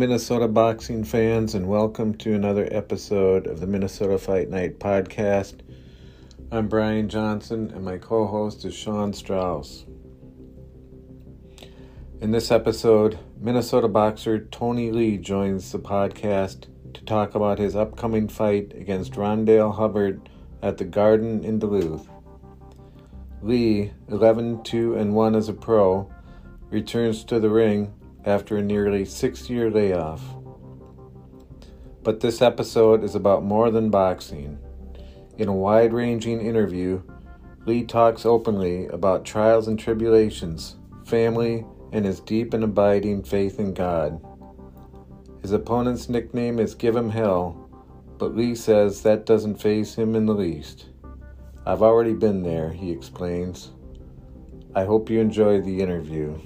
Minnesota boxing fans, and welcome to another episode of the Minnesota Fight Night podcast. I'm Brian Johnson, and my co host is Sean Strauss. In this episode, Minnesota boxer Tony Lee joins the podcast to talk about his upcoming fight against Rondale Hubbert at the Garden in Duluth. Lee, 11 2 and 1 as a pro, returns to the ring after a nearly six year layoff. But this episode is about more than boxing. In a wide ranging interview, Lee talks openly about trials and tribulations, family, and his deep and abiding faith in God. His opponent's nickname is Give 'em Hell, but Lee says that doesn't faze him in the least. I've already been there, he explains. I hope you enjoy the interview.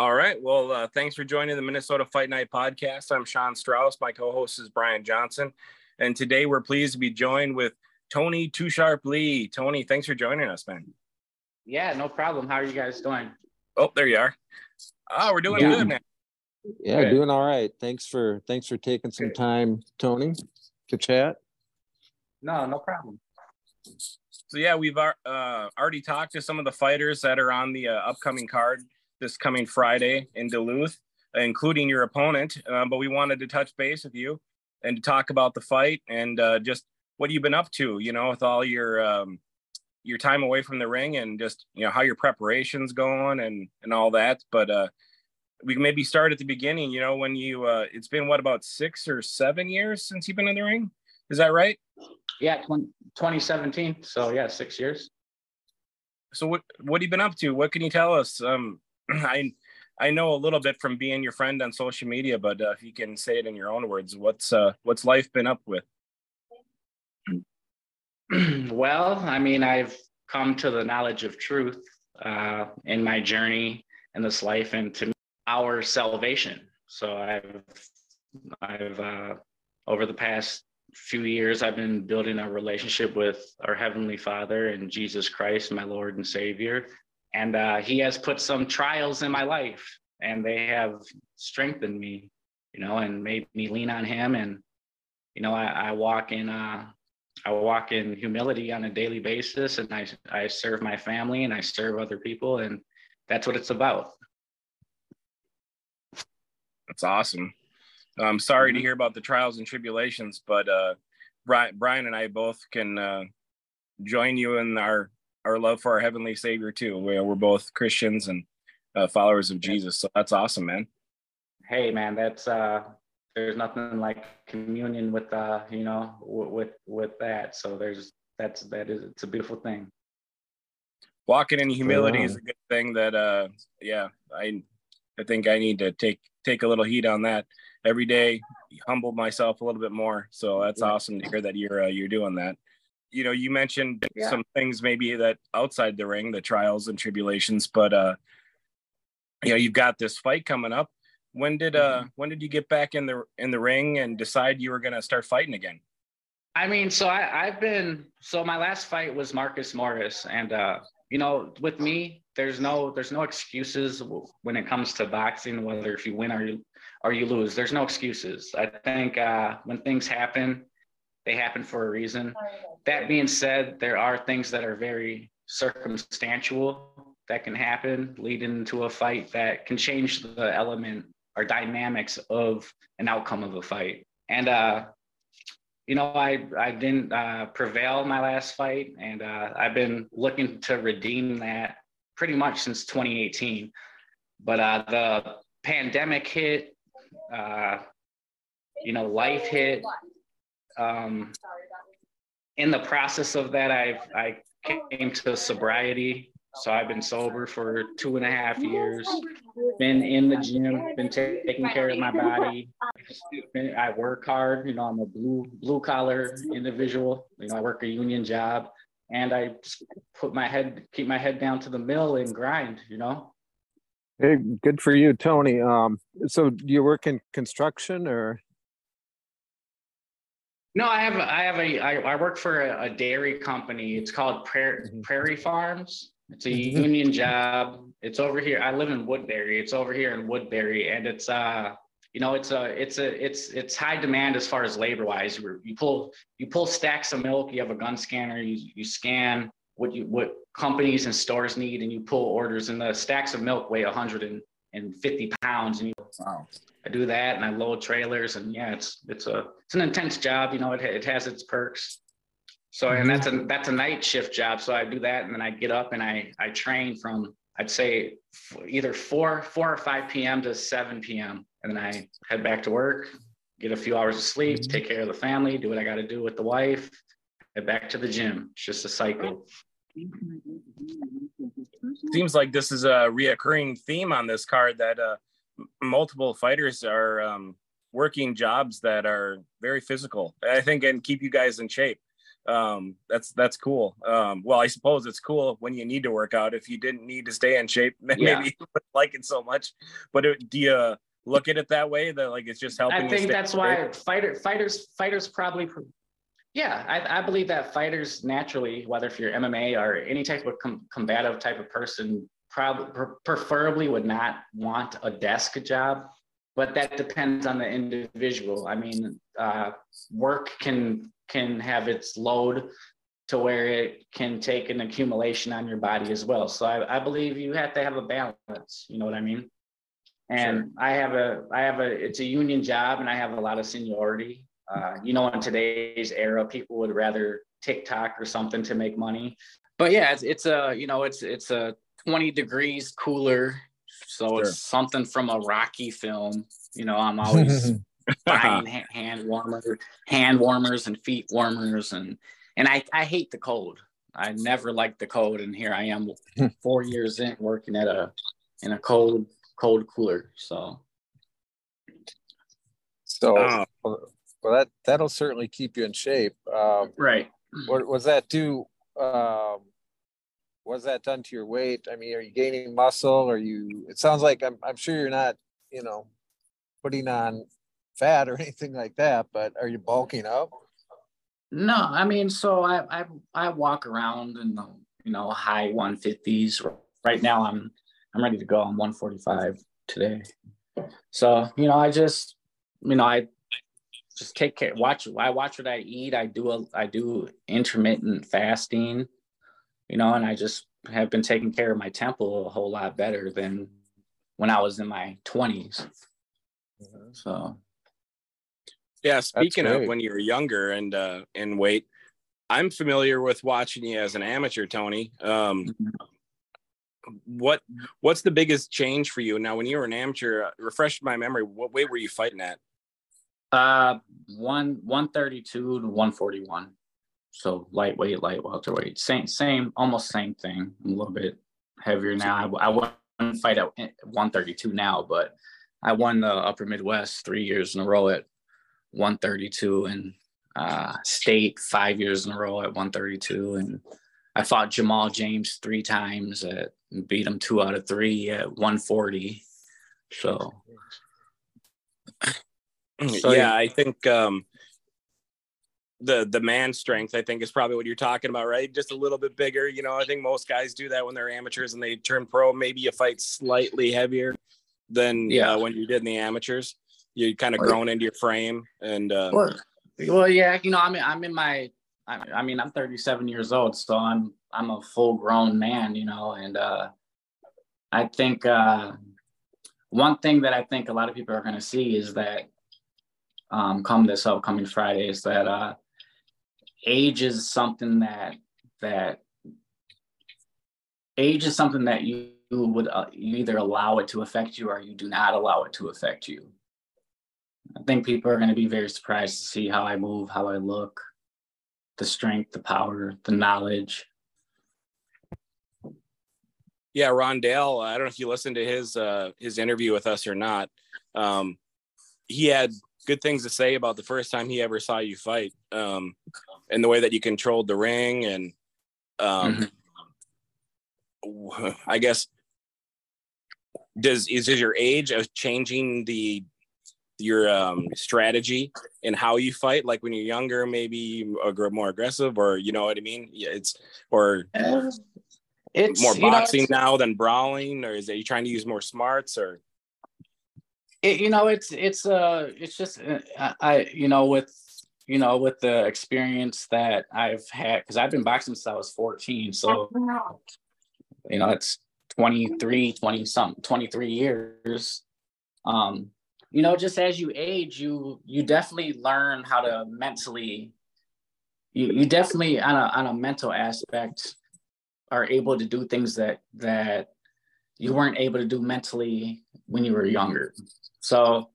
All right. Well, uh, thanks for joining the Minnesota Fight Night podcast. I'm Sean Strauss. My co host is Brian Johnson. And today we're pleased to be joined with Tony Too Sharp Lee. Tony, thanks for joining us, man. Yeah, no problem. How are you guys doing? Oh, there you are. Oh, we're doing yeah. good, man. Yeah, good. doing all right. Thanks for thanks for taking some time, Tony, to chat. No, no problem. So yeah, we've uh, already talked to some of the fighters that are on the uh, upcoming card this coming Friday in Duluth, including your opponent. Uh, but we wanted to touch base with you and to talk about the fight and uh, just what you've been up to. You know, with all your um, your time away from the ring and just you know how your preparations going and and all that. But uh, we can maybe start at the beginning. You know, when you uh, it's been what about six or seven years since you've been in the ring? Is that right? Yeah, 20, 2017. So yeah, six years. So what what have you been up to? What can you tell us? Um, I I know a little bit from being your friend on social media, but uh, if you can say it in your own words, what's uh, what's life been up with? well, I mean, I've come to the knowledge of truth uh, in my journey in this life, and to our salvation. So I've I've uh, over the past few years, I've been building a relationship with our Heavenly Father and Jesus Christ, my Lord and Savior. And uh, he has put some trials in my life and they have strengthened me you know and made me lean on him. And you know i, I walk in uh, i walk in humility on a daily basis and I, I serve my family and i serve other people and that's what it's about. That's awesome i'm sorry mm-hmm. to hear about the trials and tribulations but uh, brian, brian and i both can uh, join you in our our love for our heavenly Savior too. We're, we're both Christians and uh, followers of Jesus, so that's awesome, man. Hey, man, that's uh, there's nothing like communion with uh, you know, with with that. So there's that's that is it's a beautiful thing. Walking in humility is a good thing. That uh, yeah, I I think I need to take take a little heat on that every day. Humble myself a little bit more. So that's yeah. awesome to hear that you're uh, you're doing that you know you mentioned yeah. some things maybe that outside the ring the trials and tribulations but uh you know you've got this fight coming up when did uh mm-hmm. when did you get back in the in the ring and decide you were going to start fighting again i mean so i i've been so my last fight was marcus morris and uh you know with me there's no there's no excuses when it comes to boxing whether if you win or you or you lose there's no excuses i think uh when things happen they happen for a reason. That being said, there are things that are very circumstantial that can happen leading into a fight that can change the element or dynamics of an outcome of a fight. And uh, you know, I I didn't uh, prevail my last fight, and uh, I've been looking to redeem that pretty much since 2018. But uh, the pandemic hit, uh, you know, life hit, um, in the process of that, I've I came to sobriety. So I've been sober for two and a half years. Been in the gym, been taking care of my body. I work hard. You know, I'm a blue blue collar individual. You know, I work a union job, and I put my head, keep my head down to the mill and grind. You know. Hey, good for you, Tony. Um, so do you work in construction or? No, I have I have a I, I work for a, a dairy company. It's called Prairie, mm-hmm. Prairie Farms, It's a mm-hmm. union job. It's over here. I live in Woodbury. It's over here in Woodbury, and it's uh, you know, it's a it's a it's it's high demand as far as labor wise. You, you pull you pull stacks of milk. You have a gun scanner. You you scan what you what companies and stores need, and you pull orders. And the stacks of milk weigh 150 pounds, and you wow. I do that, and I load trailers, and yeah, it's it's a it's an intense job. You know, it it has its perks. So and that's a mm-hmm. that's a night shift job. So I do that, and then I get up and I I train from I'd say either four four or five p.m. to seven p.m. and then I head back to work, get a few hours of sleep, mm-hmm. take care of the family, do what I got to do with the wife, head back to the gym. It's just a cycle. Seems like this is a reoccurring theme on this card that uh, multiple fighters are um, working jobs that are very physical. I think and keep you guys in shape um that's that's cool um well i suppose it's cool when you need to work out if you didn't need to stay in shape maybe yeah. you would like it so much but it, do you look at it that way that like it's just helping i think that's why fighter fighters fighters probably yeah I, I believe that fighters naturally whether if you're mma or any type of com- combative type of person probably preferably would not want a desk job but that depends on the individual i mean uh, work can can have its load to where it can take an accumulation on your body as well. So I, I believe you have to have a balance. You know what I mean? And sure. I have a, I have a, it's a union job, and I have a lot of seniority. Uh, you know, in today's era, people would rather TikTok or something to make money. But yeah, it's, it's a, you know, it's it's a 20 degrees cooler, so sure. it's something from a Rocky film. You know, I'm always buying hand warmers, hand warmers and feet warmers, and and I I hate the cold. I never liked the cold, and here I am, four years in, working at a in a cold cold cooler. So, so oh. Well, that that'll certainly keep you in shape. Um, right. What was that do? Um, was that done to your weight? I mean, are you gaining muscle? Are you? It sounds like I'm. I'm sure you're not. You know, putting on fat or anything like that, but are you bulking up? No, I mean, so I I, I walk around in the you know high 150s. Right now, I'm I'm ready to go. I'm 145 today. So you know, I just you know I just take care. Watch I watch what I eat. I do a I do intermittent fasting. You know, and I just have been taking care of my temple a whole lot better than when I was in my 20s. Mm-hmm. So yeah, speaking of when you were younger and uh in weight, I'm familiar with watching you as an amateur, Tony. Um mm-hmm. what what's the biggest change for you now when you were an amateur? Uh, refresh my memory. What weight were you fighting at? Uh, one one thirty two to one forty one. So lightweight, light welterweight, same same, almost same thing. a little bit heavier now. I, I wouldn't fight at one thirty two now, but I won the Upper Midwest three years in a row at 132 and uh, state five years in a row at 132. And I fought Jamal James three times at beat him two out of three at 140. So, so yeah, I think um, the the man strength I think is probably what you're talking about, right? Just a little bit bigger. You know, I think most guys do that when they're amateurs and they turn pro. Maybe you fight slightly heavier than yeah. Uh, when you did in the amateurs you kind of grown into your frame and uh, well, well yeah you know i mean i'm in my I, I mean i'm 37 years old so i'm i'm a full grown man you know and uh i think uh one thing that i think a lot of people are going to see is that um come this upcoming friday is that uh age is something that that age is something that you would uh, you either allow it to affect you or you do not allow it to affect you I think people are going to be very surprised to see how I move, how I look, the strength, the power, the knowledge. Yeah, Rondale. I don't know if you listened to his uh, his interview with us or not. Um, he had good things to say about the first time he ever saw you fight, um, and the way that you controlled the ring, and um, mm-hmm. I guess does is, is your age of changing the your um, strategy and how you fight like when you're younger maybe you grow more aggressive or you know what i mean it's or it's more boxing know, now than brawling, or is it you trying to use more smarts or? It, you know, it's it's uh it's just uh, I you know with you know with the experience that I've had because I've been boxing since I was 14, so you know it's 23, 20 something, 23 years. Um, you know, just as you age, you you definitely learn how to mentally you, you definitely on a on a mental aspect are able to do things that that you weren't able to do mentally when you were younger. So,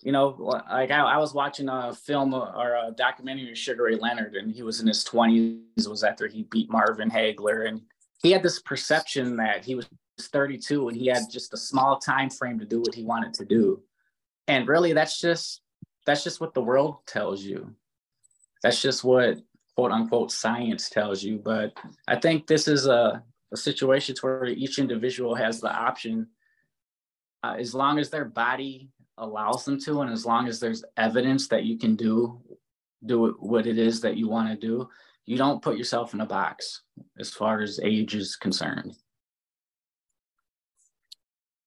you know, like I, I was watching a film or a documentary of Sugar Ray Leonard, and he was in his 20s. It was after he beat Marvin Hagler, and he had this perception that he was 32 and he had just a small time frame to do what he wanted to do. And really, that's just that's just what the world tells you. That's just what quote unquote science tells you. But I think this is a, a situation where each individual has the option, uh, as long as their body allows them to, and as long as there's evidence that you can do do what it is that you want to do, you don't put yourself in a box as far as age is concerned.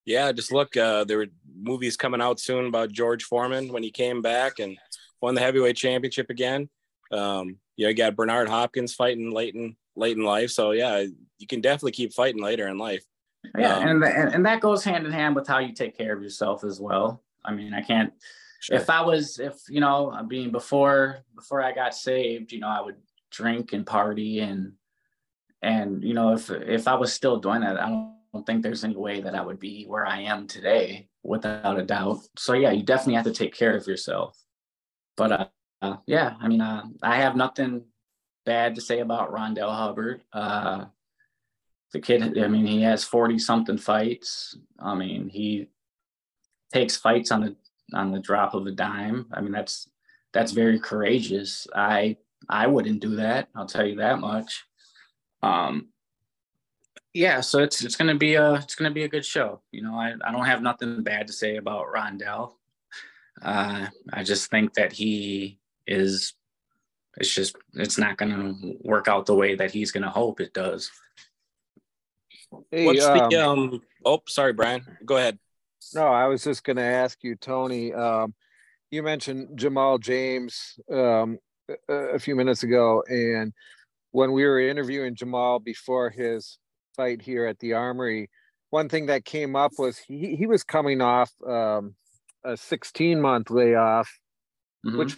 Yeah, just look. Uh, there were movies coming out soon about George Foreman when he came back and won the heavyweight championship again. Um, you know, you got Bernard Hopkins fighting late in late in life. So yeah, you can definitely keep fighting later in life. Yeah, um, and, and and that goes hand in hand with how you take care of yourself as well. I mean, I can't. Sure. If I was, if you know, I mean, before before I got saved, you know, I would drink and party and and you know, if if I was still doing that, I don't think there's any way that I would be where I am today, without a doubt. So yeah, you definitely have to take care of yourself. But uh, uh, yeah, I mean, uh, I have nothing bad to say about Rondale Hubbert. Uh, the kid, I mean, he has 40 something fights. I mean, he takes fights on the on the drop of a dime. I mean, that's that's very courageous. I I wouldn't do that. I'll tell you that much. Um, yeah, so it's it's gonna be a it's gonna be a good show. You know, I, I don't have nothing bad to say about Rondale. Uh, I just think that he is it's just it's not to work out the way that he's to hope it does. Hey, What's um, the um? Oh, sorry, Brian. Go ahead. No, I was just going to ask you, Tony. Um, you mentioned Jamal James um, a, a few minutes ago, and when we were interviewing Jamal before his fight here at the Armory, one thing that came up was he he was coming off um, a 16 month layoff, mm-hmm. which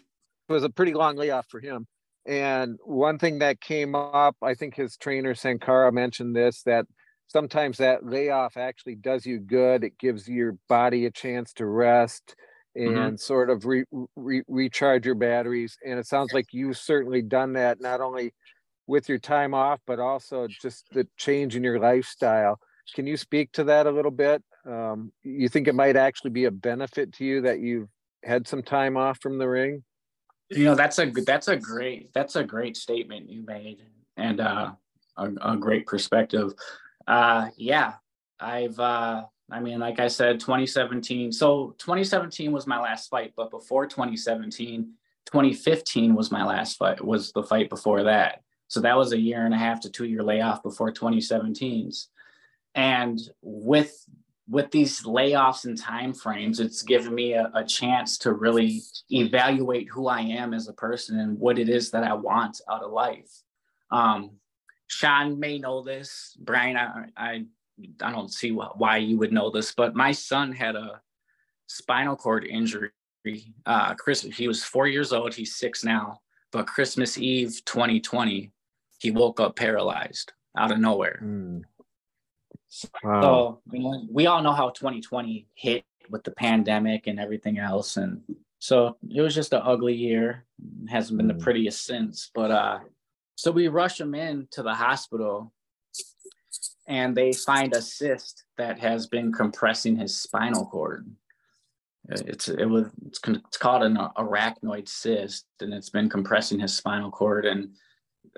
was a pretty long layoff for him. And one thing that came up, I think his trainer Sankara mentioned this that sometimes that layoff actually does you good. It gives your body a chance to rest mm-hmm. and mm-hmm. sort of re, re, recharge your batteries. And it sounds like you've certainly done that not only with your time off, but also just the change in your lifestyle. Can you speak to that a little bit? Um, you think it might actually be a benefit to you that you've had some time off from the ring? you know that's a that's a great that's a great statement you made and uh, a, a great perspective uh, yeah i've uh, i mean like i said 2017 so 2017 was my last fight but before 2017 2015 was my last fight was the fight before that so that was a year and a half to two year layoff before 2017's and with with these layoffs and time frames, it's given me a, a, chance to really evaluate who I am as a person and what it is that I want out of life. Um, Sean may know this. Brian, I, I, I don't see why you would know this, but my son had a spinal cord injury. Uh, Chris, he was four years old. He's six now. But Christmas Eve 2020, he woke up paralyzed out of nowhere. Mm. Wow. So we all know how 2020 hit with the pandemic and everything else, and so it was just an ugly year. It hasn't been mm. the prettiest since. But uh, so we rush him in to the hospital, and they find a cyst that has been compressing his spinal cord. Uh, it's it was it's, it's called an arachnoid cyst, and it's been compressing his spinal cord, and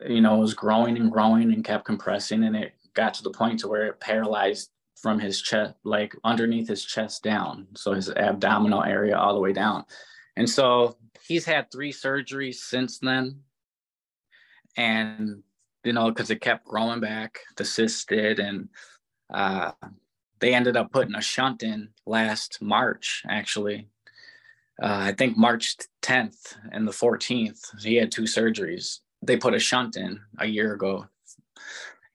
you know it was growing and growing and kept compressing, and it got to the point to where it paralyzed from his chest, like underneath his chest down. So his abdominal area all the way down. And so he's had three surgeries since then. And you know, because it kept growing back, the cyst did, and uh, they ended up putting a shunt in last March, actually. Uh, I think March 10th and the 14th, he had two surgeries. They put a shunt in a year ago,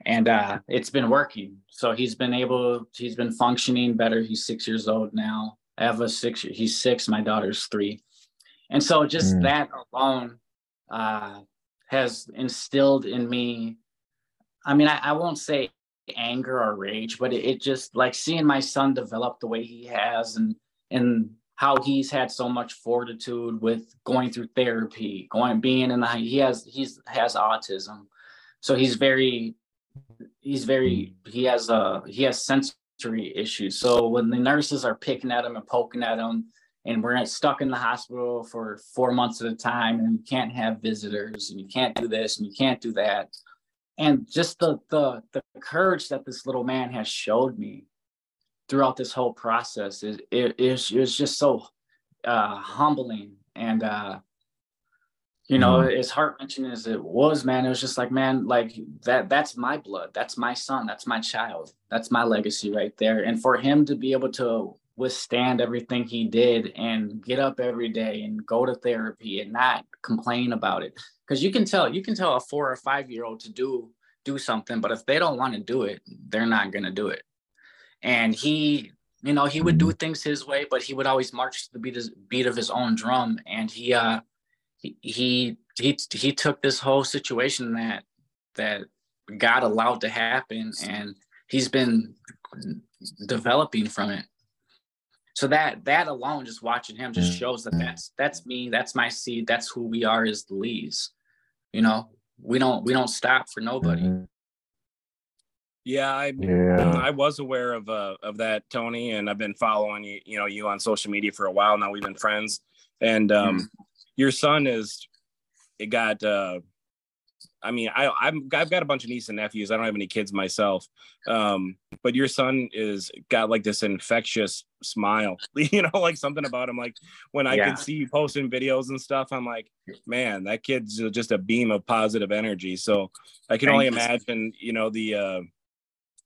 and uh, it's been working. So he's been able, he's been functioning better. He's six years old now. I have a six, he's six, my daughter's three. And so just mm. that alone uh, has instilled in me, I mean, I, I won't say anger or rage, but it, it, just like seeing my son develop the way he has and, and how he's had so much fortitude with going through therapy, going, being in the, he has, he's has autism. So he's very, he's very, he has a, he has sensory issues. So when the nurses are picking at him and poking at him, and we're stuck in the hospital for four months at a time and you can't have visitors and you can't do this and you can't do that. And just the the the courage that this little man has showed me throughout this whole process is it is it, just so uh humbling. And uh you know mm. as heart wrenching as it was man it was just like man like that that's my blood. That's my son. That's my child. That's my legacy right there. And for him to be able to withstand everything he did and get up every day and go to therapy and not complain about it. Because you can tell you can tell a four or five year old to do do something but if they don't want to do it they're not going to do it. And he you know he would do things his way but he would always march to the beat, beat of his own drum. And he uh he, he he he took this whole situation that that god allowed to happen and he's been developing from it so that that alone just watching him just mm. shows that that's that's me that's my seed that's who we are as the lees you know we don't we don't stop for nobody mm-hmm. yeah i yeah. i was aware of uh of that tony and i've been following you you know you on social media for a while now we've been friends and um mm. your son is it got uh I mean, I, I'm I've got a bunch of nieces and nephews. I don't have any kids myself, um, but your son is got like this infectious smile. You know, like something about him. Like when I yeah. can see you posting videos and stuff, I'm like, man, that kid's just a beam of positive energy. So I can Thanks. only imagine, you know, the uh,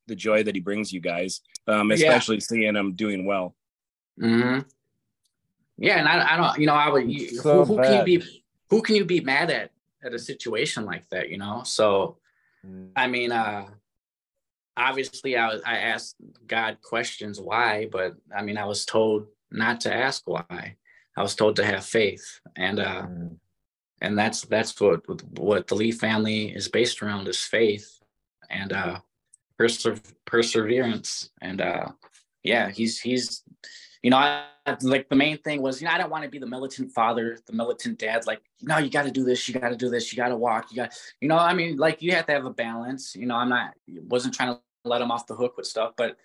the joy that he brings you guys, um, especially yeah. seeing him doing well. Hmm. Yeah, and I, I don't, you know, I would. You, so who, who can you be? Who can you be mad at at a situation like that, you know? So, mm. I mean, uh, obviously I, I asked God questions why, but I mean, I was told not to ask why. I was told to have faith. And, uh, mm. and that's, that's what, what the Lee family is based around is faith and, uh, perse- perseverance. And, uh, yeah, he's, he's, you know, I, like the main thing was, you know, I don't want to be the militant father, the militant dad. Like, no, you got to do this, you got to do this, you got to walk, you got, you know, I mean, like you have to have a balance. You know, I'm not, wasn't trying to let him off the hook with stuff, but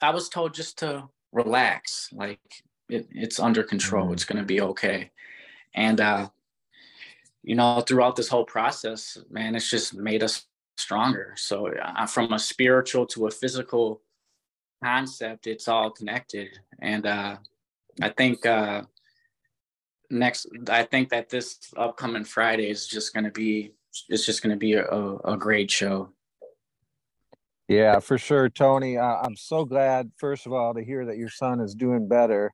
I was told just to relax, like it, it's under control, mm-hmm. it's going to be okay. And, uh, you know, throughout this whole process, man, it's just made us stronger. So uh, from a spiritual to a physical concept, it's all connected. And uh, I think uh, next, I think that this upcoming Friday is just going to be, it's just going to be a, a, great show. Yeah, for sure, Tony. Uh, I'm so glad, first of all, to hear that your son is doing better,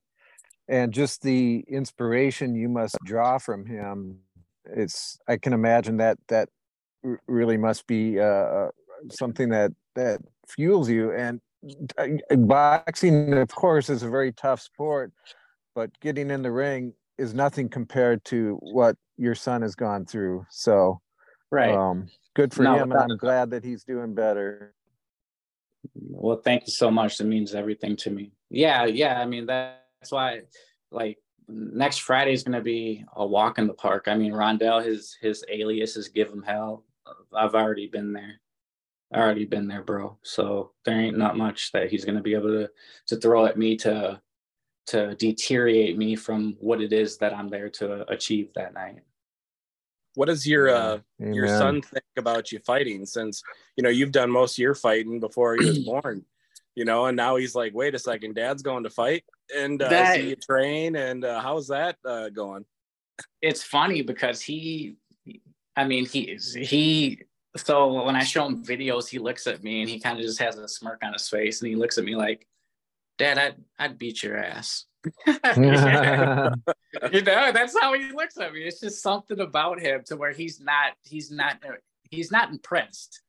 and just the inspiration you must draw from him. It's I can imagine that that really must be uh, uh, something that that fuels you. And boxing, of course, is a very tough sport, but getting in the ring is nothing compared to what your son has gone through. So, right, um, good for no, him, and I'm glad that he's doing better. Well, thank you so much. That means everything to me. Yeah, yeah. I mean, that's why, like, next Friday is going to be a walk in the park. I mean, Rondale, his his alias is Give 'em Hell. I've already been there already been there, bro. So there ain't not much that he's gonna be able to to throw at me to to deteriorate me from what it is that I'm there to achieve that night. What does your uh Amen. your son think about you fighting since you know you've done most of your fighting before he was born? You know, and now he's like, wait a second, dad's going to fight and uh, that, see you train, and uh, how's that uh, going? It's funny because he, I mean, he he so when I show him videos, he looks at me and he kind of just has a smirk on his face and he looks at me like, Dad, I'd I'd beat your ass. you know, that's how he looks at me. It's just something about him to where he's not he's not he's not impressed.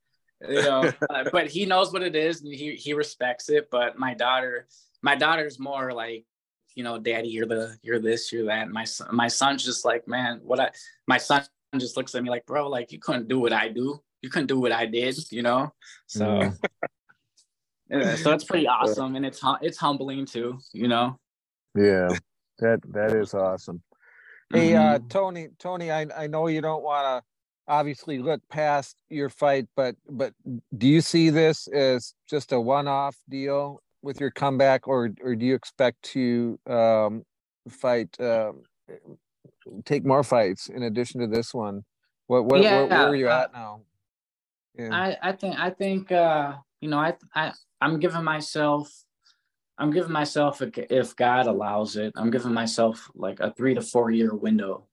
You know, uh, but he knows what it is and he he respects it. But my daughter, my daughter's more like, you know, daddy, you're the you're this, you're that. And my son, my son's just like, man, what I my son just looks at me like, bro, like you couldn't do what I do. You couldn't do what I did, you know? So mm. yeah, so it's pretty awesome and it's it's humbling too, you know. Yeah. That that is awesome. Hey mm-hmm. uh Tony, Tony, I I know you don't want to obviously look past your fight, but but do you see this as just a one-off deal with your comeback, or or do you expect to um, fight um, take more fights in addition to this one? What what yeah, where, where are you at now? Yeah. I I think I think uh, you know I I I'm giving myself I'm giving myself if God allows it I'm giving myself like a three to four year window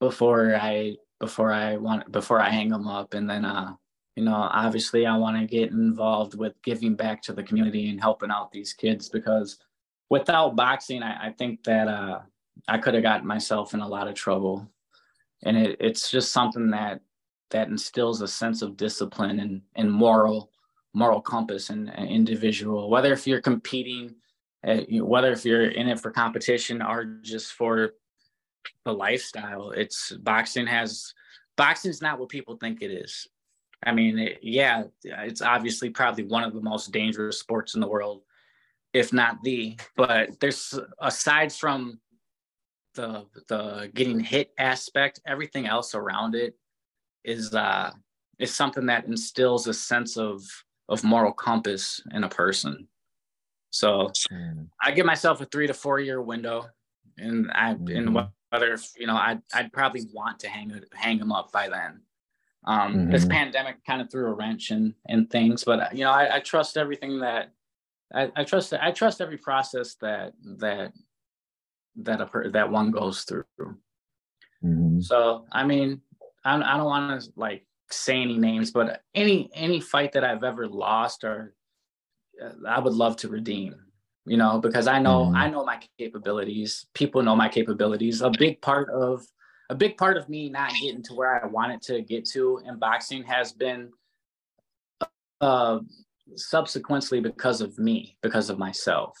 before I before I want before I hang them up and then uh you know obviously I want to get involved with giving back to the community and helping out these kids because without boxing I, I think that uh I could have gotten myself in a lot of trouble. And it, it's just something that that instills a sense of discipline and, and moral moral compass in an individual, whether if you're competing, uh, whether if you're in it for competition or just for the lifestyle. It's boxing has boxing's not what people think it is. I mean, it, yeah, it's obviously probably one of the most dangerous sports in the world, if not the. But there's aside from the the getting hit aspect, everything else around it is uh is something that instills a sense of of moral compass in a person. So mm. I give myself a three to four year window, and I mm. and mm-hmm. whether you know I'd I'd probably want to hang hang them up by then. Um, mm-hmm. This pandemic kind of threw a wrench in in things, but you know I, I trust everything that I, I trust I trust every process that that that a per, that one goes through. Mm-hmm. So I mean, I, I don't want to like say any names, but any any fight that I've ever lost or uh, I would love to redeem. You know, because I know mm-hmm. I know my capabilities. People know my capabilities. A big part of a big part of me not getting to where I wanted to get to in boxing has been uh, subsequently because of me, because of myself.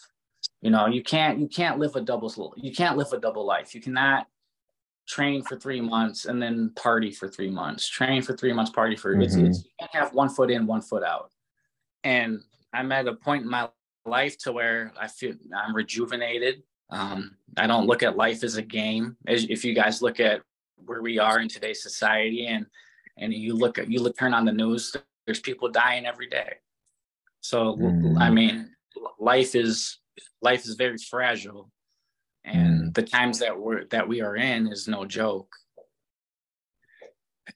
You know, you can't you can't live a double you can't live a double life. You cannot train for three months and then party for three months. Train for three months, party for mm-hmm. it's, it's you can't have one foot in, one foot out. And I'm at a point in my life to where I feel I'm rejuvenated. Um, I don't look at life as a game. As if you guys look at where we are in today's society and and you look at you look turn on the news, there's people dying every day. So mm. I mean, life is life is very fragile and mm. the times that we're that we are in is no joke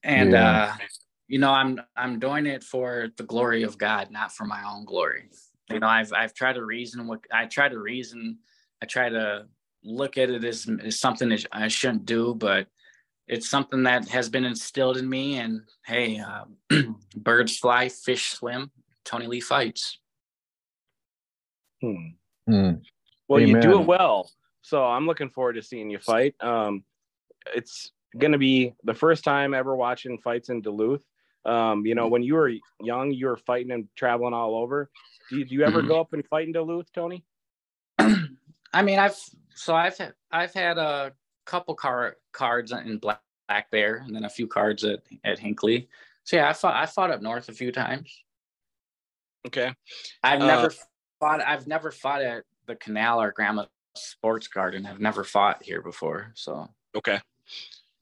and yeah. uh you know i'm i'm doing it for the glory of god not for my own glory you know i've i've tried to reason what i try to reason i try to look at it as, as something that i shouldn't do but it's something that has been instilled in me and hey uh, birds fly fish swim tony lee fights hmm. Mm. Well, Amen. you do it well. So I'm looking forward to seeing you fight. Um, it's going to be the first time ever watching fights in Duluth. Um, you know, when you were young, you were fighting and traveling all over. Do you, do you ever mm-hmm. go up and fight in Duluth, Tony? I mean, I've so I've had, I've had a couple car cards in Black, Black Bear, and then a few cards at at Hinckley. So yeah, I fought I fought up north a few times. Okay, I've uh, never fought. I've never fought at the Canal or Grandma Sports Garden. I've never fought here before, so okay.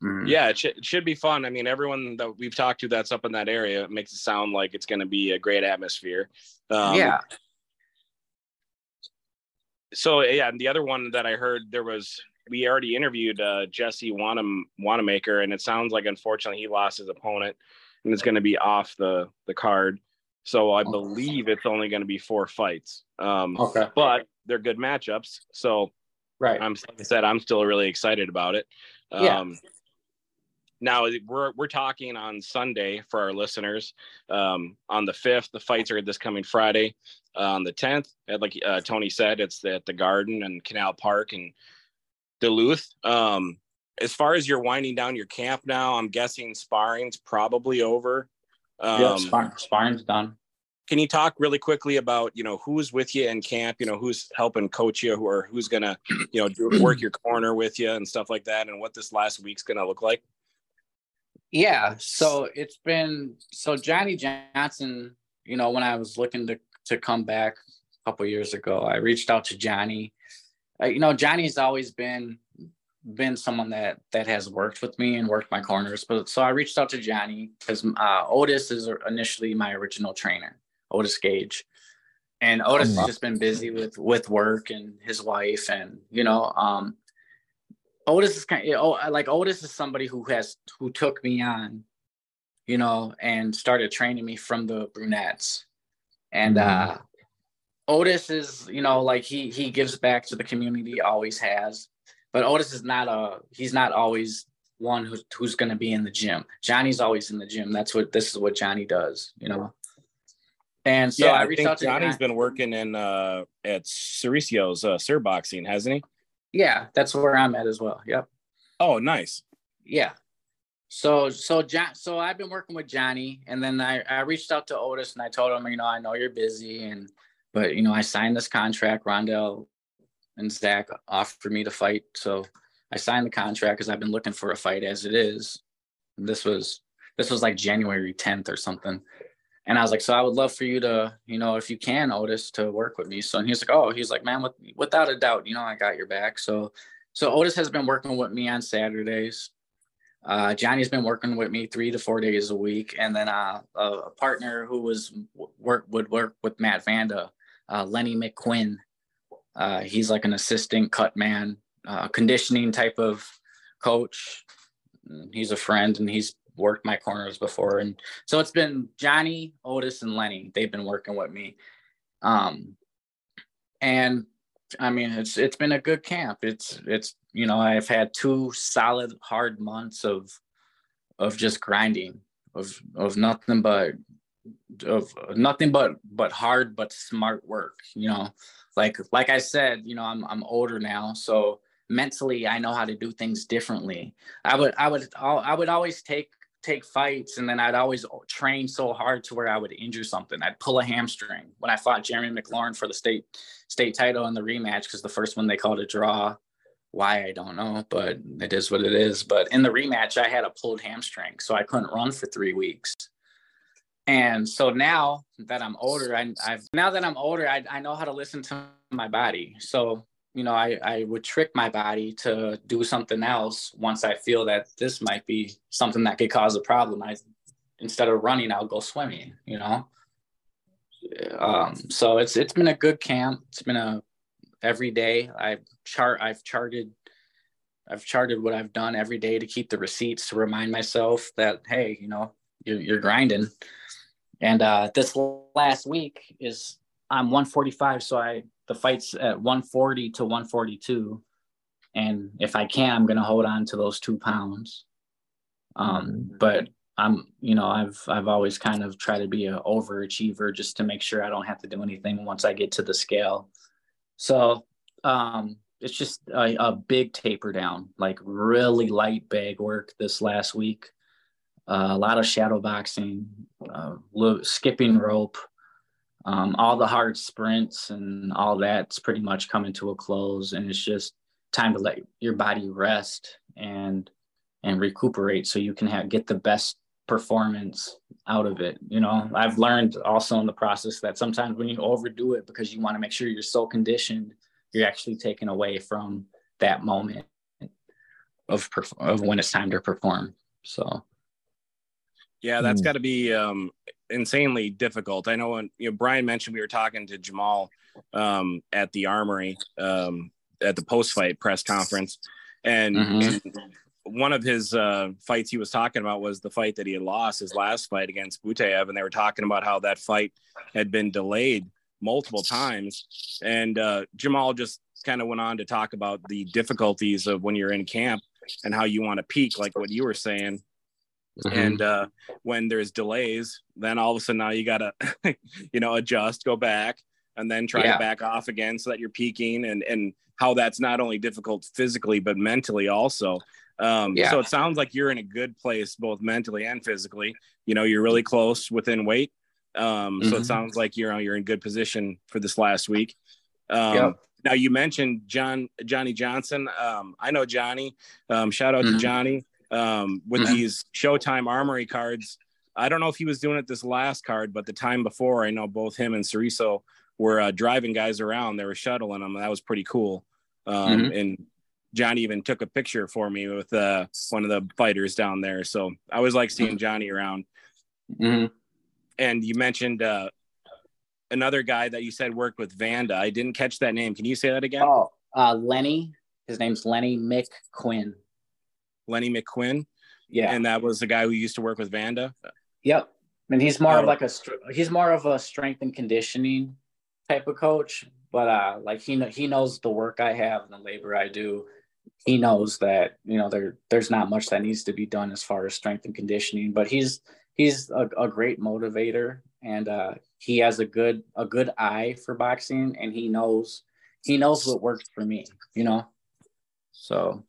Mm. Yeah, it, sh- it should be fun. I mean, everyone that we've talked to that's up in that area it makes it sound like it's going to be a great atmosphere. Um, yeah. So yeah, and the other one that I heard there was we already interviewed uh, Jesse Wanam Wanamaker, and it sounds like unfortunately he lost his opponent and is going to be off the the card. So I believe it's only going to be four fights. Um, okay. But they're good matchups. So right. I'm like I said, I'm still really excited about it. Um, yeah. now we're we're talking on Sunday for our listeners. Um, on the fifth, the fights are this coming Friday. Uh, on the tenth, like uh, Tony said, it's at the Garden and Canal Park and Duluth. Um, as far as you're winding down your camp now, I'm guessing sparring's probably over. Um, yeah, spar- sparring's done. Can you talk really quickly about you know who's with you in camp? You know who's helping coach you, who or who's gonna you know do, work your corner with you and stuff like that, and what this last week's gonna look like? Yeah, so it's been so Johnny Johnson. You know, when I was looking to to come back a couple years ago, I reached out to Johnny. Uh, you know, Johnny's always been been someone that that has worked with me and worked my corners. But so I reached out to Johnny because uh, Otis is initially my original trainer, Otis Gage, and Otis has just been busy with with work and his wife, and you know, um, Otis is kind of oh, like Otis is somebody who has who took me on, you know, and started training me from the brunettes, and mm-hmm. uh, Otis is you know like he he gives back to the community, always has but Otis is not a he's not always one who's who's going to be in the gym. Johnny's always in the gym. That's what this is what Johnny does, you know. And so yeah, I, I reached out to Johnny's been working in uh at Cericio's uh Sir Boxing, hasn't he? Yeah, that's where I'm at as well. Yep. Oh, nice. Yeah. So so John so I've been working with Johnny and then I, I reached out to Otis and I told him, you know, I know you're busy and but you know, I signed this contract. Rondale and Zach offered me to fight. So I signed the contract because I've been looking for a fight as it is. And this was this was like January 10th or something. And I was like, so I would love for you to, you know, if you can, Otis, to work with me. So and he's like, oh, he's like, man, with, without a doubt, you know, I got your back. So so Otis has been working with me on Saturdays. Uh, Johnny's been working with me three to four days a week, and then uh, a partner who was work would work with Matt Vanda, uh, Lenny McQuinn. Uh, he's like an assistant cut man, uh, conditioning type of coach. He's a friend and he's worked my corners before. And so it's been Johnny, Otis, and Lenny. They've been working with me. Um, and I mean, it's it's been a good camp. It's it's you know I've had two solid hard months of of just grinding of of nothing but of nothing but but hard but smart work. You know, like like I said, you know, I'm I'm older now, so mentally I know how to do things differently. I would I would I would always take take fights and then I'd always train so hard to where I would injure something. I'd pull a hamstring when I fought Jeremy McLaurin for the state state title in the rematch because the first one they called a draw. Why I don't know, but it is what it is. But in the rematch, I had a pulled hamstring, so I couldn't run for three weeks. And so now that I'm older, I, have now that I'm older, I, I know how to listen to my body. So you know, I, I would trick my body to do something else once I feel that this might be something that could cause a problem. I instead of running, I'll go swimming. You know. Um, so it's it's been a good camp. It's been a every day. I've chart I've charted I've charted what I've done every day to keep the receipts to remind myself that hey, you know, you're, you're grinding. And uh, this last week is I'm 145, so I the fight's at 140 to 142, and if I can, I'm gonna hold on to those two pounds. Um, but I'm, you know, I've I've always kind of tried to be an overachiever just to make sure I don't have to do anything once I get to the scale. So um, it's just a, a big taper down, like really light bag work this last week uh, a lot of shadow boxing, uh, skipping rope, um, all the hard sprints and all that's pretty much coming to a close. And it's just time to let your body rest and and recuperate so you can have, get the best performance out of it. You know, I've learned also in the process that sometimes when you overdo it because you want to make sure you're so conditioned, you're actually taken away from that moment of of when it's time to perform. So yeah, that's mm. got to be um, insanely difficult. I know when you know Brian mentioned we were talking to Jamal um, at the Armory um, at the post fight press conference, and, mm-hmm. and one of his uh, fights he was talking about was the fight that he had lost his last fight against Butaev, and they were talking about how that fight had been delayed multiple times. And uh, Jamal just kind of went on to talk about the difficulties of when you're in camp and how you want to peak, like what you were saying Mm-hmm. And uh, when there's delays, then all of a sudden now you gotta, you know, adjust, go back, and then try yeah. to back off again so that you're peaking and and how that's not only difficult physically but mentally also. Um, yeah. So it sounds like you're in a good place both mentally and physically. You know, you're really close within weight. Um, mm-hmm. So it mm-hmm. sounds like you're you're in good position for this last week. Um, yep. Now you mentioned John Johnny Johnson. Um, I know Johnny. Um, shout out mm-hmm. to Johnny um, with mm-hmm. these Showtime Armory cards. I don't know if he was doing it this last card, but the time before, I know both him and Ceriso were uh, driving guys around. They were shuttling them. That was pretty cool. Um, mm-hmm. And Johnny even took a picture for me with uh, one of the fighters down there. So I always like seeing Johnny around. Mm-hmm. And you mentioned uh, another guy that you said worked with Vanda. I didn't catch that name. Can you say that again? Oh, uh, Lenny. His name's Lenny McQuinn. Lenny McQuinn. Yeah, and that was the guy who used to work with Vanda. Yep, and he's more oh. of like a he's more of a strength and conditioning type of coach. But uh, like he he knows the work I have and the labor I do. He knows that you know there there's not much that needs to be done as far as strength and conditioning. But he's he's a, a great motivator and uh, he has a good a good eye for boxing and he knows he knows what works for me you know so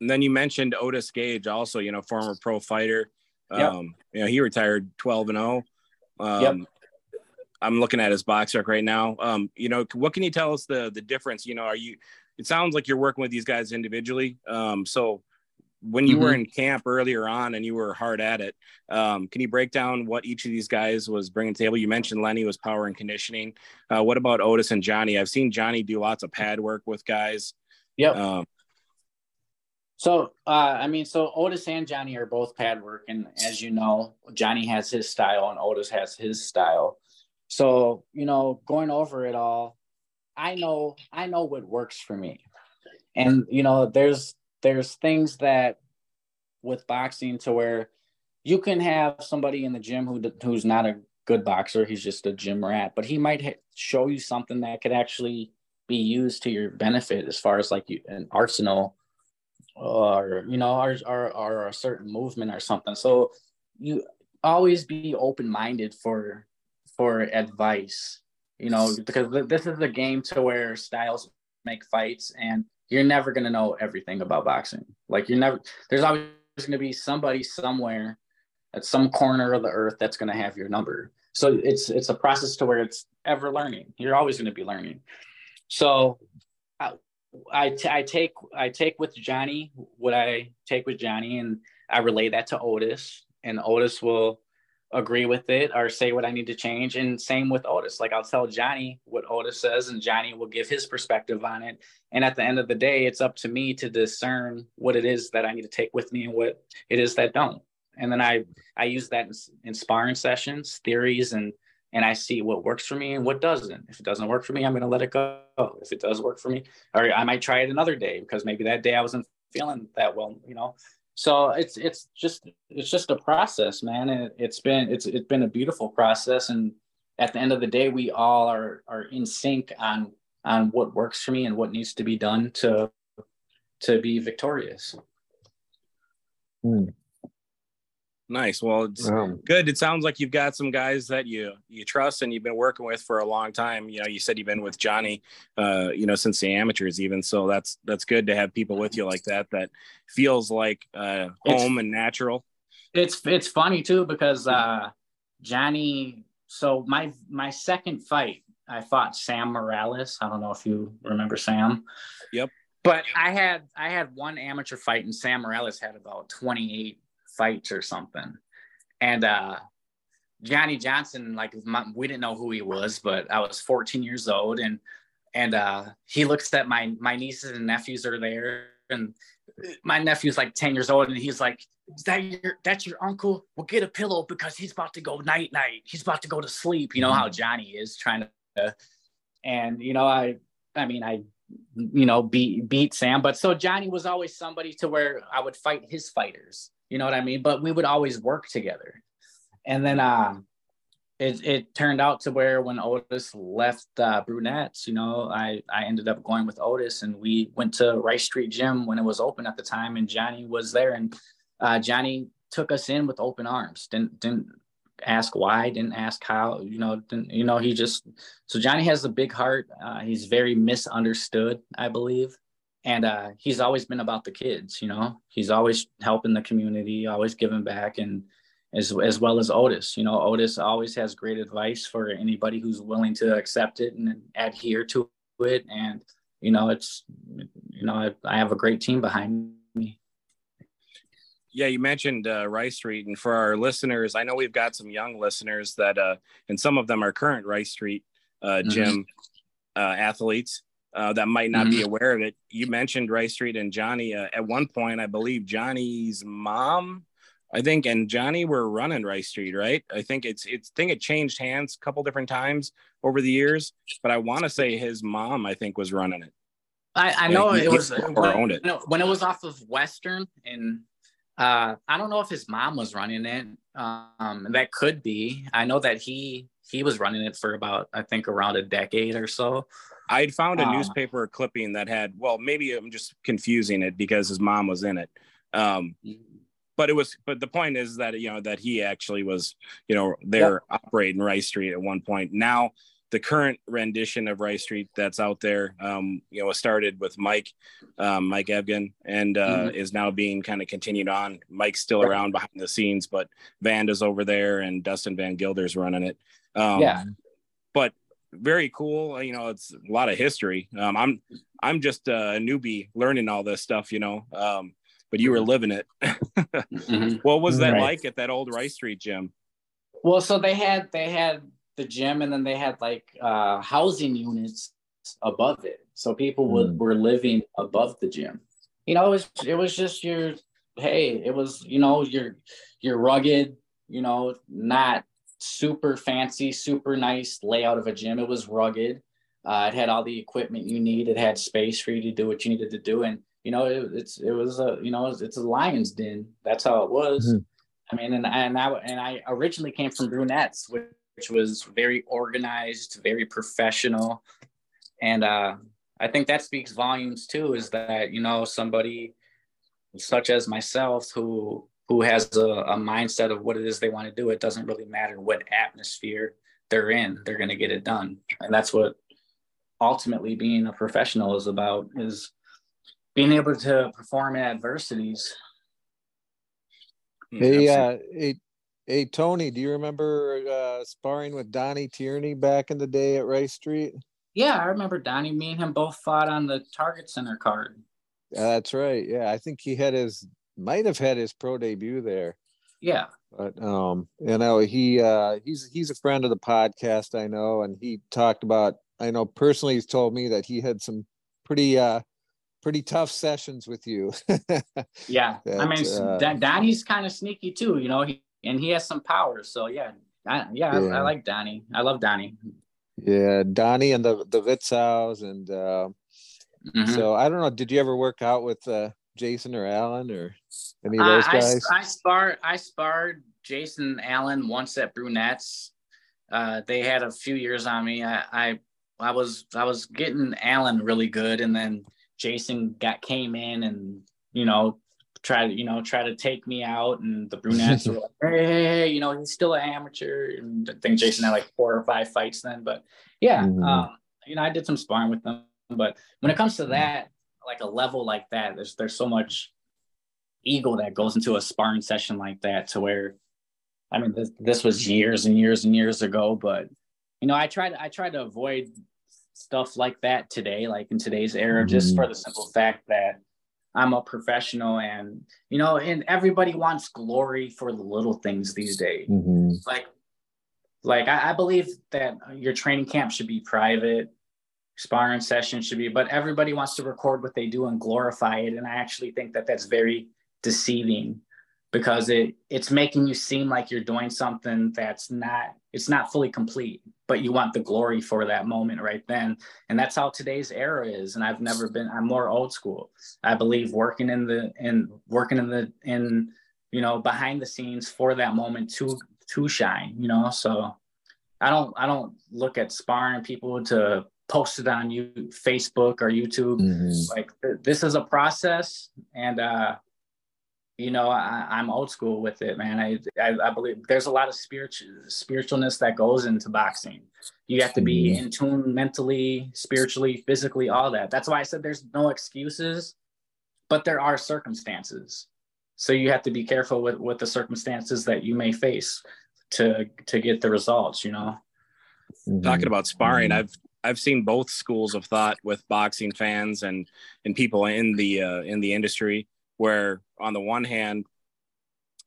and then you mentioned Otis Gage, also, you know, former pro fighter. Yep. Um, you know, he retired 12 and 0. Um, yep. I'm looking at his BoxRec right now. Um, you know, what can you tell us the the difference? You know, are you? It sounds like you're working with these guys individually. Um, so when you mm-hmm. were in camp earlier on and you were hard at it, um, can you break down what each of these guys was bringing to the table? You mentioned Lenny was power and conditioning. Uh, what about Otis and Johnny? I've seen Johnny do lots of pad work with guys. Yep. Um, so, uh, I mean, so Otis and Johnny are both pad work, and as you know, Johnny has his style and Otis has his style. So, you know, going over it all, I know I know what works for me, and you know, there's there's things that with boxing to where you can have somebody in the gym who who's not a good boxer, he's just a gym rat, but he might show you something that could actually be used to your benefit as far as like an arsenal or you know or, or, or a certain movement or something. So you always be open-minded for for advice you know because this is a game to where styles make fights and you're never going to know everything about boxing. Like you're never there's always going to be somebody somewhere at some corner of the earth that's going to have your number. So it's it's a process to where it's ever learning. You're always going to be learning. So I, t- I take I take with Johnny what I take with Johnny, and I relay that to Otis, and Otis will agree with it or say what I need to change. And same with Otis. Like I'll tell Johnny what Otis says, and Johnny will give his perspective on it. And at the end of the day, it's up to me to discern what it is that I need to take with me and what it is that don't. And then I I use that in, in sparring sessions, theories, and and I see what works for me and what doesn't. If it doesn't work for me, I'm going to let it go. If it does work for me, or I might try it another day because maybe that day I wasn't feeling that well, you know. So it's it's just it's just a process, man, and it, has been it's it's been a beautiful process. And at the end of the day, we all are are in sync on on what works for me and what needs to be done to to be victorious. Hmm. Nice. Well, it's um, good. It sounds like you've got some guys that you you trust and you've been working with for a long time. You know, you said you've been with Johnny, uh, you know, since the amateurs even. So that's that's good to have people with you like that. That feels like uh, home and natural. It's it's funny too because uh, Johnny. So my my second fight, I fought Sam Morales. I don't know if you remember Sam. Yep. But I had I had one amateur fight and Sam Morales had about 28 fights or something. And uh, Johnny Johnson, like my, we didn't know who he was, but I was 14 years old, and and uh, he looks at my my nieces and nephews are there, and my nephew's like 10 years old, and he's like, "Is that your that's your uncle? Well, get a pillow because he's about to go night night. He's about to go to sleep. You know how Johnny is trying to." And you know, I I mean, I you know beat beat Sam, but so Johnny was always somebody to where I would fight his fighters you know what I mean? But we would always work together. And then uh, it, it turned out to where when Otis left uh, Brunettes, you know, I, I ended up going with Otis and we went to Rice Street Gym when it was open at the time and Johnny was there. And uh, Johnny took us in with open arms. Didn't didn't ask why, didn't ask how. You know, didn't, you know he just so Johnny has a big heart. Uh, he's very misunderstood, I believe, and uh, he's always been about the kids. You know, he's always helping the community, always giving back, and as as well as Otis. You know, Otis always has great advice for anybody who's willing to accept it and adhere to it. And you know, it's you know, I, I have a great team behind me. Yeah, you mentioned uh, Rice Street, and for our listeners, I know we've got some young listeners that, uh, and some of them are current Rice Street uh, gym mm-hmm. uh, athletes uh, that might not mm-hmm. be aware of it. You mentioned Rice Street and Johnny. Uh, at one point, I believe Johnny's mom I think, and Johnny were running Rice Street, right? I think it's it's I think it changed hands a couple different times over the years, but I want to say his mom, I think, was running it. I, I know it was when, owned it. when it was off of Western, and uh, I don't know if his mom was running it. Um, that could be. I know that he he was running it for about I think around a decade or so. I'd found a um, newspaper clipping that had well, maybe I'm just confusing it because his mom was in it. Um, but it was but the point is that you know that he actually was you know there yep. operating rice street at one point now the current rendition of rice street that's out there um you know started with mike um, mike evgen and uh mm-hmm. is now being kind of continued on mike's still right. around behind the scenes but vanda's over there and dustin van gilder's running it um yeah but very cool you know it's a lot of history um i'm i'm just a newbie learning all this stuff you know um but you were mm-hmm. living it. mm-hmm. What was that right. like at that old Rice Street gym? Well, so they had they had the gym and then they had like uh, housing units above it. So people would, mm. were living above the gym. You know, it was it was just your hey, it was, you know, your your rugged, you know, not super fancy, super nice layout of a gym. It was rugged. Uh, it had all the equipment you need. It had space for you to do what you needed to do. And you know, it, it's it was a you know it's, a lion's den. That's how it was. Mm-hmm. I mean, and and I and I originally came from Brunettes, which, which was very organized, very professional, and uh, I think that speaks volumes too. Is that you know somebody such as myself who who has a, a mindset of what it is they want to do. It doesn't really matter what atmosphere they're in; they're going to get it done, and that's what ultimately being a professional is about. Is being able to perform in adversities. Hmm, hey, uh, hey, hey, Tony, do you remember uh, sparring with Donnie Tierney back in the day at Rice Street? Yeah, I remember Donnie. Me and him both fought on the Target Center card. that's right. Yeah, I think he had his might have had his pro debut there. Yeah. But um, you know, he uh he's he's a friend of the podcast, I know, and he talked about I know personally he's told me that he had some pretty uh pretty tough sessions with you. yeah, that, I mean, uh, Donnie's kind of sneaky too, you know, he, and he has some power. So yeah, I, yeah, yeah. I, I, like Donnie. I love Donnie. Yeah, Donnie and the the Litzaus, and uh, mm-hmm. so I don't know. Did you ever work out with uh, Jason or Alan or any of those guys? I, I sparred. I sparred Jason Allen once at Brunettes. Uh, they had a few years on me. I, I I was I was getting Allen really good, and then Jason got came in and you know try to you know try to take me out, and the brunettes were like, hey, hey, hey, you know he's still an amateur. And I think Jason had like four or five fights then, but yeah, mm-hmm. um, you know I did some sparring with them. But when it comes to that, like a level like that, there's there's so much ego that goes into a sparring session like that to where I mean this, this was years and years and years ago, but you know I tried I tried to avoid stuff like that today, like in today's era, mm-hmm. just for the simple fact that I'm a professional and you know, and everybody wants glory for the little things these days. Mm-hmm. Like, like I, I, believe that your training camp should be private, sparring session should be, but everybody wants to record what they do and glorify it. And I actually think that that's very deceiving because it it's making you seem like you're doing something that's not it's not fully complete but you want the glory for that moment right then. And that's how today's era is. And i've never been i'm more old school. I believe working in the in working in the in you know behind the scenes for that moment to to shine you know? So i don't i don't look at sparring people to post it on you facebook or youtube. Mm-hmm. like th- this is a process and uh you know, I, am old school with it, man. I, I, I believe there's a lot of spiritual spiritualness that goes into boxing. You have to be mm-hmm. in tune mentally, spiritually, physically, all that. That's why I said there's no excuses, but there are circumstances. So you have to be careful with with the circumstances that you may face to to get the results. You know. Mm-hmm. Talking about sparring, mm-hmm. I've I've seen both schools of thought with boxing fans and and people in the uh, in the industry where on the one hand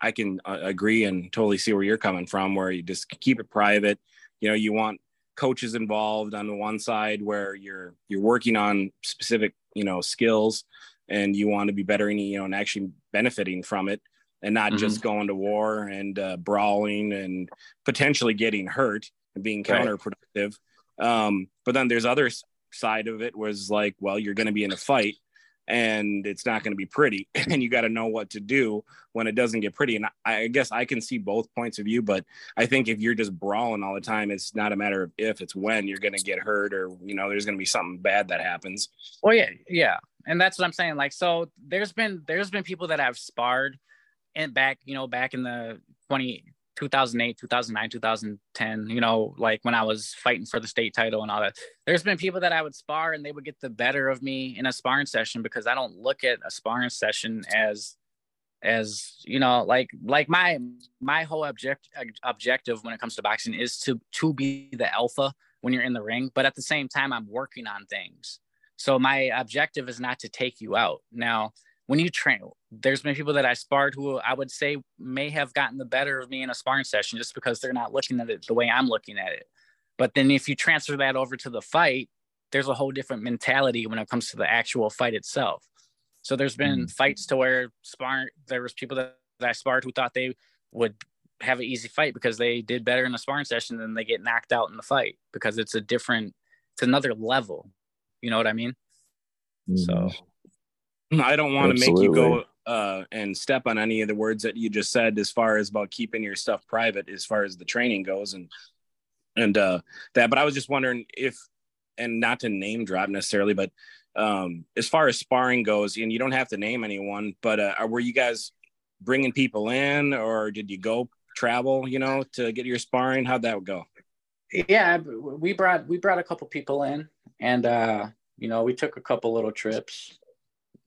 i can uh, agree and totally see where you're coming from where you just keep it private you know you want coaches involved on the one side where you're you're working on specific you know skills and you want to be better in you know and actually benefiting from it and not mm-hmm. just going to war and uh, brawling and potentially getting hurt and being counterproductive right. um, but then there's other side of it was like well you're going to be in a fight and it's not going to be pretty and you got to know what to do when it doesn't get pretty. And I, guess i can see both points of view but i think if you're just brawling all the time it's not a matter of if it's when you're going to get hurt or you know there's going to be something bad that happens. Well yeah yeah. And that's what i'm saying like so there's been there's been people that i've sparred and back you know back in the 20 2008, 2009, 2010, you know, like when I was fighting for the state title and all that. There's been people that I would spar and they would get the better of me in a sparring session because I don't look at a sparring session as as you know like like my my whole object objective when it comes to boxing is to to be the alpha when you're in the ring but at the same time i'm working on things so my objective is not to take you out now when you train, there's been people that I sparred who I would say may have gotten the better of me in a sparring session just because they're not looking at it the way I'm looking at it. But then if you transfer that over to the fight, there's a whole different mentality when it comes to the actual fight itself. So there's been mm-hmm. fights to where sparring, there was people that, that I sparred who thought they would have an easy fight because they did better in a sparring session than they get knocked out in the fight because it's a different, it's another level. You know what I mean? Mm-hmm. So I don't want to make you go uh, and step on any of the words that you just said as far as about keeping your stuff private as far as the training goes and and uh, that. But I was just wondering if, and not to name drop necessarily, but um, as far as sparring goes, and you don't have to name anyone, but uh, were you guys bringing people in, or did you go travel, you know, to get your sparring? How'd that go? Yeah, we brought we brought a couple people in, and uh, you know, we took a couple little trips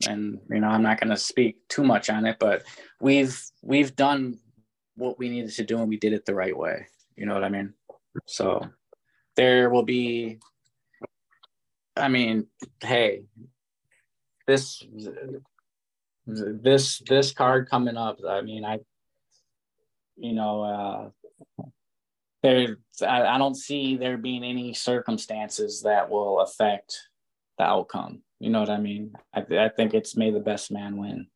and you know i'm not going to speak too much on it but we've we've done what we needed to do and we did it the right way. You know what i mean? So there will be i mean hey this this this card coming up i mean i you know uh there I, I don't see there being any circumstances that will affect the outcome you know what I mean? I, I think it's may the best man win.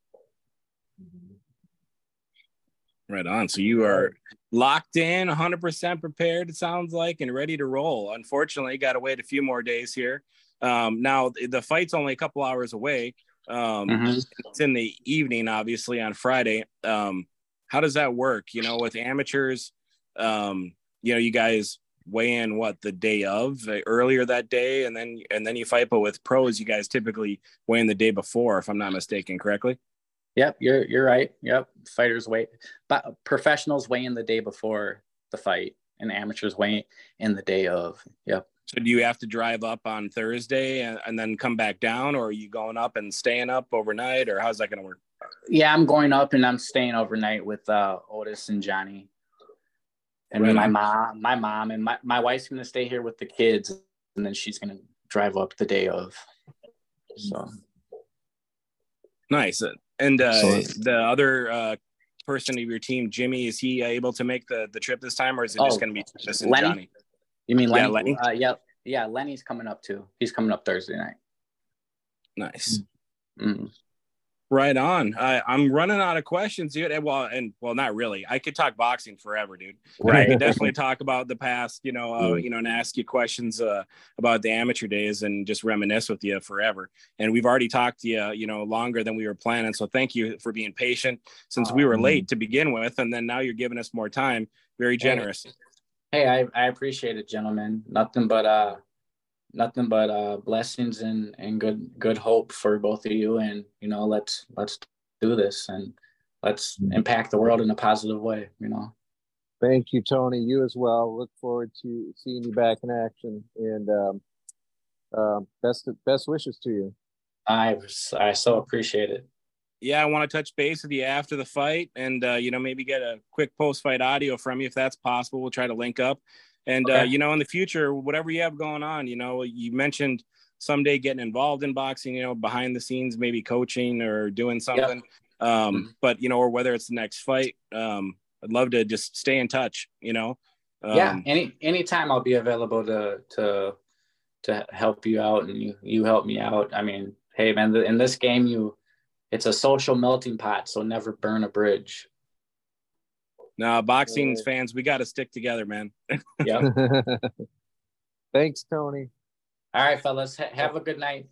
Right on. So you are locked in, 100% prepared, it sounds like, and ready to roll. Unfortunately, got to wait a few more days here. Um, now, the fight's only a couple hours away. Um, mm-hmm. It's in the evening, obviously, on Friday. Um, how does that work? You know, with amateurs, um, you know, you guys weigh in what the day of uh, earlier that day and then and then you fight but with pros you guys typically weigh in the day before if i'm not mistaken correctly? Yep you're you're right. Yep fighters weigh but professionals weigh in the day before the fight and amateurs weigh in the day of yep. So do you have to drive up on thursday and, and then come back down or are you going up and staying up overnight or how's that going to work? Yeah i'm going up and i'm staying overnight with uh otis and johnny and right my mom, my mom, and my, my wife's gonna stay here with the kids, and then she's gonna drive up the day of. So nice. And uh, the other uh, person of your team, Jimmy, is he able to make the the trip this time, or is it oh, just gonna be just Lenny? Johnny? You mean Lenny? Yeah, Lenny. Uh, yeah, yeah. Lenny's coming up too. He's coming up Thursday night. Nice. Mm-hmm. Right on. I, I'm running out of questions, dude. And Well, and well, not really. I could talk boxing forever, dude. Right. I could definitely talk about the past, you know, uh, you know, and ask you questions uh, about the amateur days and just reminisce with you forever. And we've already talked to you, you know, longer than we were planning. So thank you for being patient since we were late to begin with, and then now you're giving us more time. Very generous. Hey, I, I appreciate it, gentlemen. Nothing but uh nothing but uh, blessings and and good good hope for both of you. And you know, let's let's do this and let's impact the world in a positive way. You know. Thank you, Tony. You as well. Look forward to seeing you back in action, and um, uh, best best wishes to you. I I so appreciate it. Yeah, I want to touch base with you after the fight, and uh, you know maybe get a quick post fight audio from you if that's possible. We'll try to link up, and uh, okay. uh, you know in the future, whatever you have going on, you know you mentioned someday getting involved in boxing, you know behind the scenes, maybe coaching or doing something. Yep. Um, mm-hmm. but you know, or whether it's the next fight, um, I'd love to just stay in touch. You know. Um, yeah, any anytime I'll be available to to to help you out, and you you help me out. I mean, hey man, in this game, you it's a social melting pot, so never burn a bridge. No, boxing fans, we got to stick together, man. yeah. Thanks, Tony. All right, fellas. have a good night.